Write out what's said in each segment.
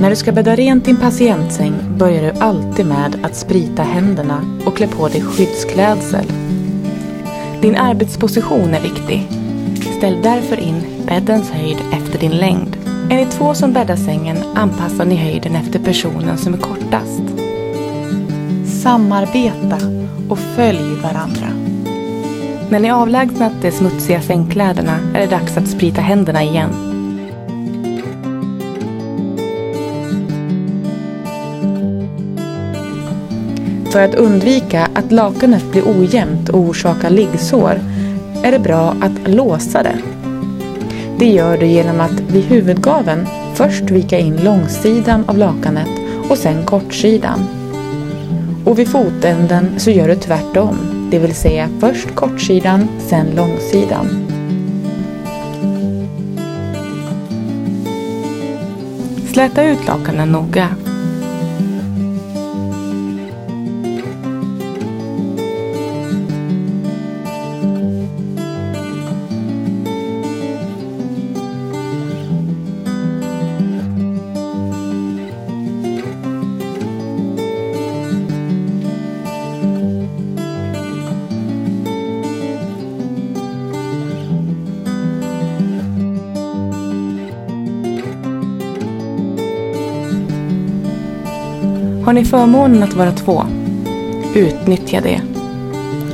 När du ska bädda rent din patientsäng börjar du alltid med att sprita händerna och klä på dig skyddsklädsel. Din arbetsposition är viktig. Ställ därför in bäddens höjd efter din längd. Är ni två som bäddar sängen anpassar ni höjden efter personen som är kortast. Samarbeta och följ varandra. När ni avlägsnat de smutsiga sängkläderna är det dags att sprita händerna igen. För att undvika att lakanet blir ojämnt och orsakar liggsår är det bra att låsa det. Det gör du genom att vid huvudgaven först vika in långsidan av lakanet och sen kortsidan. Och vid fotänden så gör du tvärtom, det vill säga först kortsidan, sen långsidan. Släta ut lakanen noga Har ni förmånen att vara två? Utnyttja det.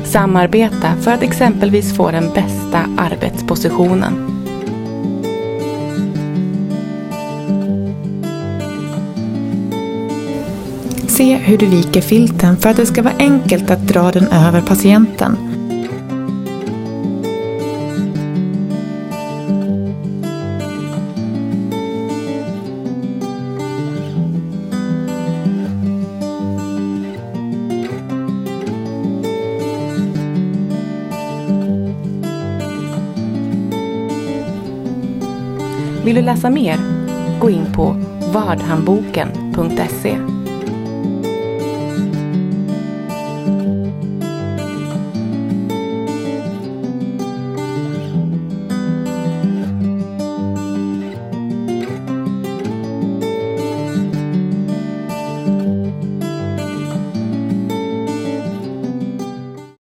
Samarbeta för att exempelvis få den bästa arbetspositionen. Se hur du viker filten för att det ska vara enkelt att dra den över patienten. Vill du läsa mer? Gå in på vardhandboken.se